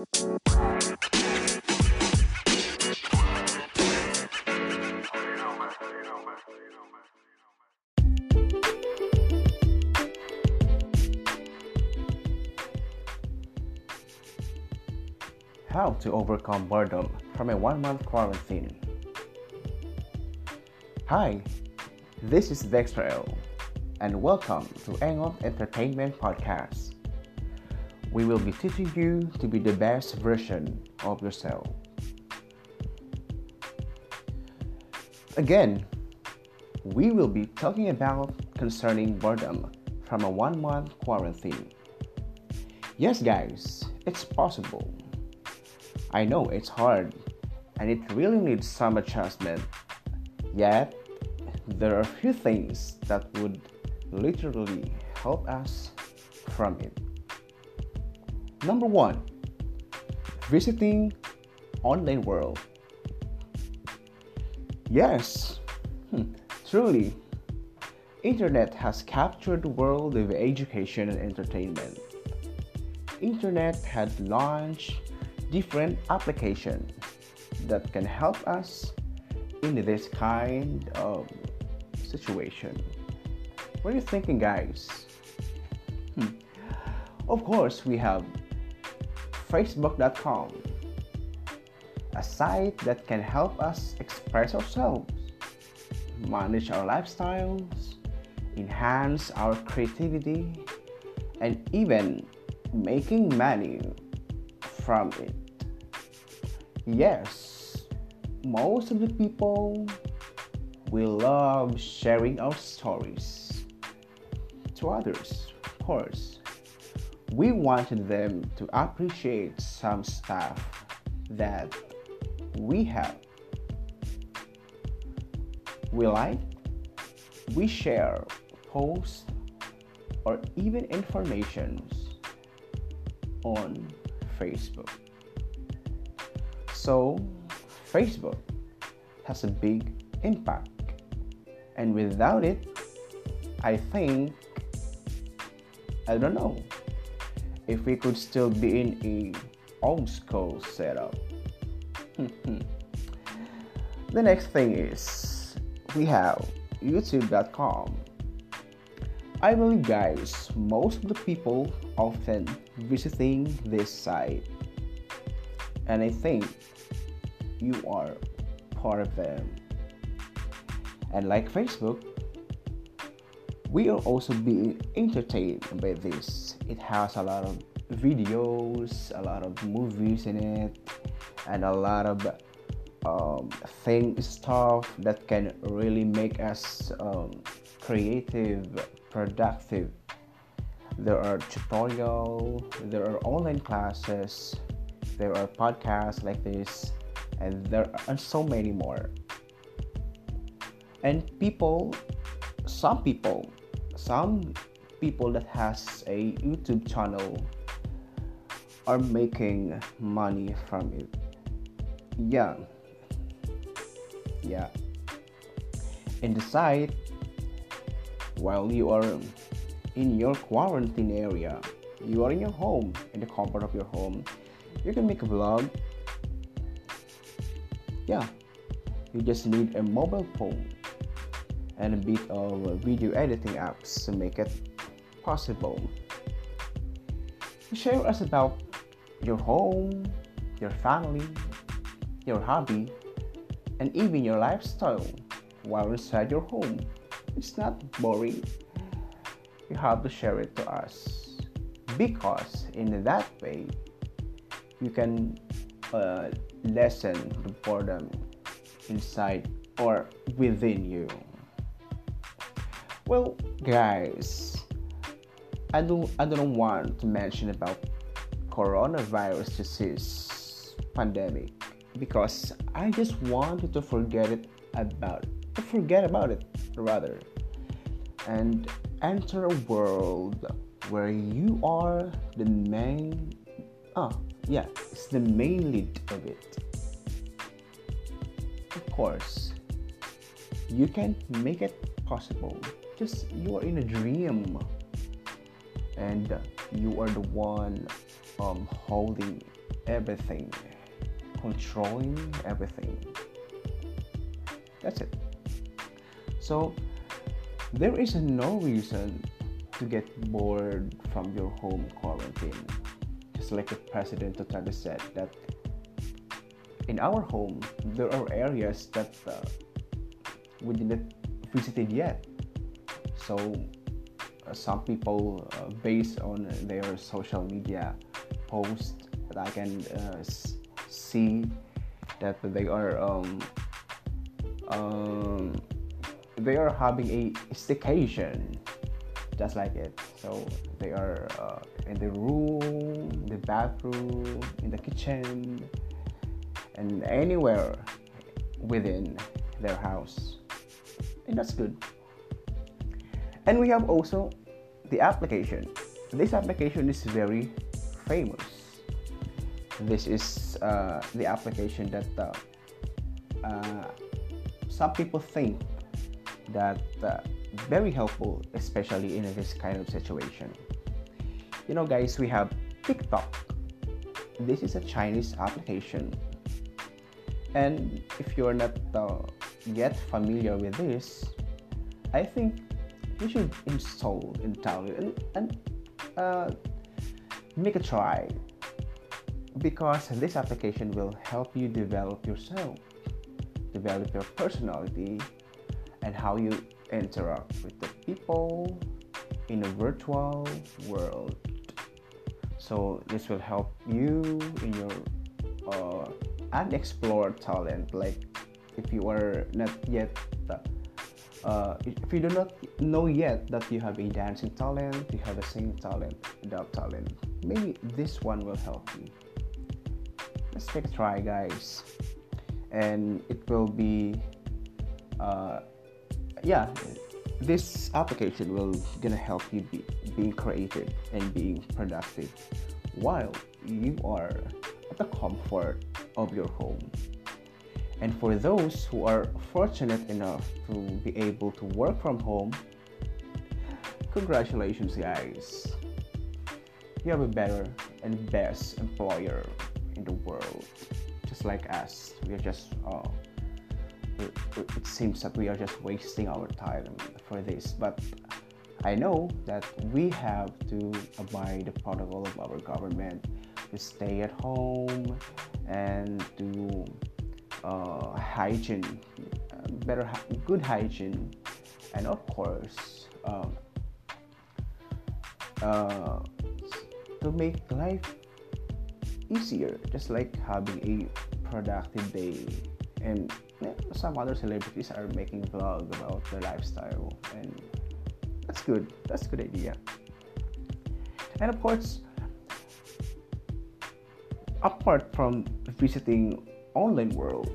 How to overcome boredom from a one month quarantine. Hi, this is Dexter L, and welcome to Engon Entertainment Podcast. We will be teaching you to be the best version of yourself. Again, we will be talking about concerning boredom from a one month quarantine. Yes, guys, it's possible I know it's hard and it really needs some adjustment. Yet, there are a few things that would literally help us from it. Number one, visiting online world. Yes, hmm, truly, internet has captured the world of education and entertainment. Internet had launched different applications that can help us in this kind of situation. What are you thinking, guys? Hmm. Of course, we have Facebook.com, a site that can help us express ourselves, manage our lifestyles, enhance our creativity, and even making money from it. Yes, most of the people we love sharing our stories to others, of course. We wanted them to appreciate some stuff that we have. We like, we share posts or even informations on Facebook. So, Facebook has a big impact. And without it, I think, I don't know, if we could still be in a old school setup. the next thing is we have youtube.com. I believe guys, most of the people often visiting this site and I think you are part of them. And like Facebook, we are also being entertained by this. It has a lot of videos, a lot of movies in it, and a lot of um, thing stuff that can really make us um, creative, productive. There are tutorial, there are online classes, there are podcasts like this and there are so many more and people some people some people that has a youtube channel are making money from it. Yeah. Yeah. In the site while you are in your quarantine area you are in your home in the comfort of your home you can make a vlog. Yeah. You just need a mobile phone and a bit of video editing apps to make it possible. Share us about your home your family your hobby and even your lifestyle while inside your home. It's not boring. You have to share it to us because in that way you can uh, lessen the boredom inside or within you. Well, guys, I don't I don't want to mention about coronavirus disease pandemic because I just wanted to forget it about to forget about it rather and enter a world where you are the main ah yeah, it's the main lead of it. Of course, you can make it possible. Just you are in a dream, and you are the one um, holding everything, controlling everything. That's it. So there is no reason to get bored from your home quarantine. Just like the president totally said that in our home there are areas that uh, we didn't visited yet. So uh, some people uh, based on their social media posts that I can uh, see that they are um, um, they are having a staycation just like it. So they are uh, in the room the bathroom in the kitchen and anywhere within their house. And that's good and we have also the application this application is very famous this is uh, the application that uh, uh, some people think that uh, very helpful, especially in this kind of situation. You know, guys, we have TikTok. This is a Chinese application, and if you're not uh, yet familiar with this, I think you should install download and, and uh, make a try because this application will help you develop yourself develop your personality and how you interact with the people in a virtual world. So this will help you in your uh, unexplored talent. Like if you are not yet, uh, if you do not know yet that you have a dancing talent, you have a singing talent, dub talent, maybe this one will help you. Let's take a try, guys and it will be uh, yeah this application will gonna help you be being creative and being productive while you are at the comfort of your home and for those who are fortunate enough to be able to work from home congratulations guys you have a better and best employer in the world just like us. We are just, uh, it seems that we are just wasting our time for this. But I know that we have to abide the protocol of our government to stay at home and to uh, hygiene, better, good hygiene, and of course, um, uh, to make life easier, just like having a productive day. And some other celebrities are making vlog about their lifestyle, and that's good. That's a good idea. And of course, apart from visiting online world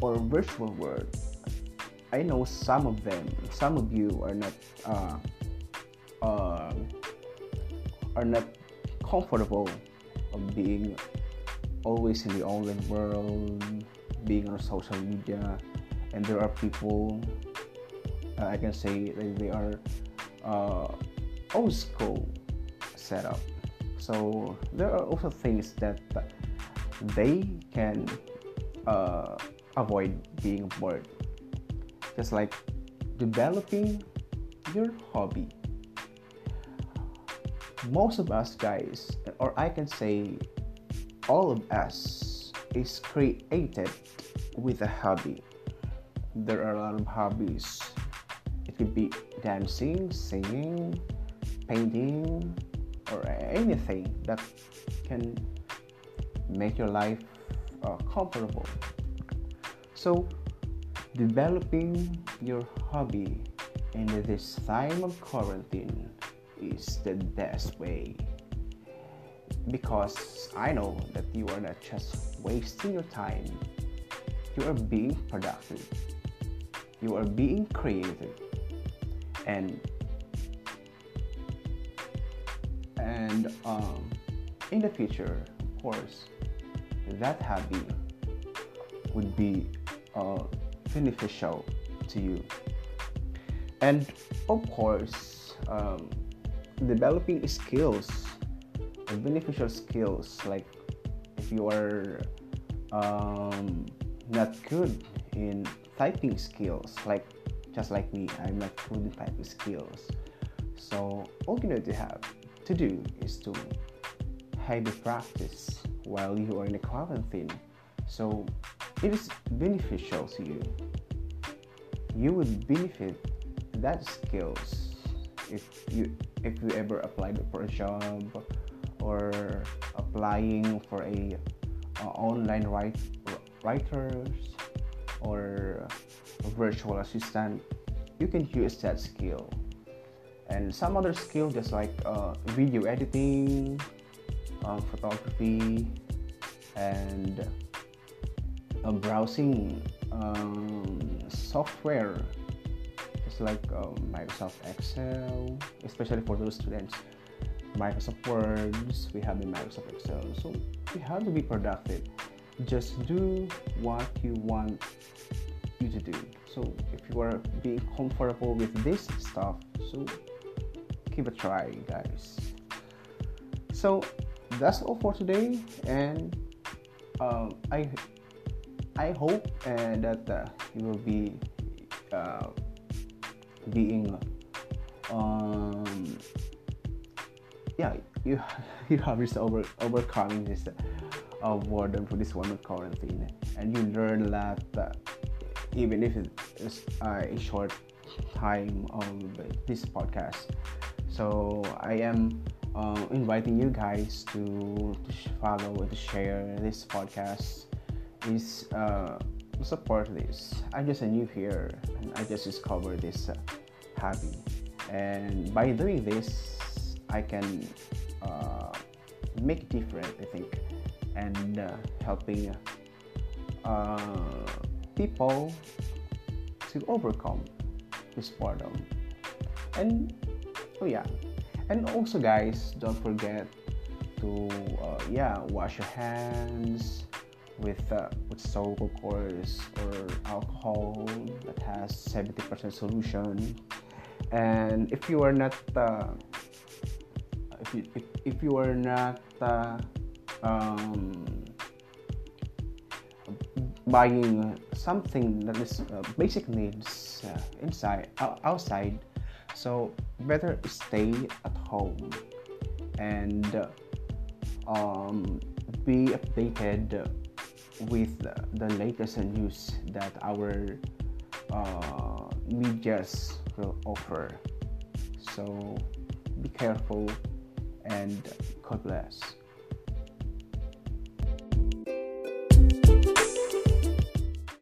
or virtual world, I know some of them, some of you are not uh, uh, are not comfortable of being always in the online world, being on social media, and there are people uh, I can say that they are uh, old school setup. So there are also things that they can uh, avoid being bored, just like developing your hobby. Most of us guys or i can say all of us is created with a hobby. There are a lot of hobbies. It could be dancing singing painting or anything that can make your life uh, comfortable. So developing your hobby in this time of quarantine is the best way. Because I know that you are not just wasting your time, you are being productive, you are being creative, and and um, in the future, of course, that hobby would be uh, beneficial to you, and of course. Um, developing skills beneficial skills like if you are um, not good in typing skills like just like me i'm not good in typing skills so all you need to have to do is to have a practice while you are in a quarantine. So it is beneficial to you. You would benefit that skills if you if you ever applied for a job or applying for a online write, writers or virtual assistant you can use that skill. And some other skill just like uh, video editing um, photography and browsing um, software. Just like um, microsoft excel especially for those students. Microsoft words we have in microsoft excel. So you have to be productive. Just do what you want you to do. So if you are being comfortable with this stuff so give a try guys. So that's all for today and um, i i hope uh, that uh, you will be uh, being um, yeah you you have this over overcoming this uh, boredom for this one quarantine and you learn a lot uh, even if it's uh, a short time of this podcast. So i am uh, inviting you guys to, to follow and to share this podcast. Is uh, support this. I'm just a new here and i just discovered this uh, hobby. And by doing this i can uh, make different i think and uh, helping uh, people to overcome this boredom. And oh yeah and also guys don't forget to uh, yeah wash your hands with uh, with soap of course or alcohol that has 70% solution. And if you are not uh, if, you, if, if you are not uh, um, buying something that is uh, basic needs uh, inside outside so better stay at home and um, be updated with the latest news that our uh, medias will offer. So be careful and god bless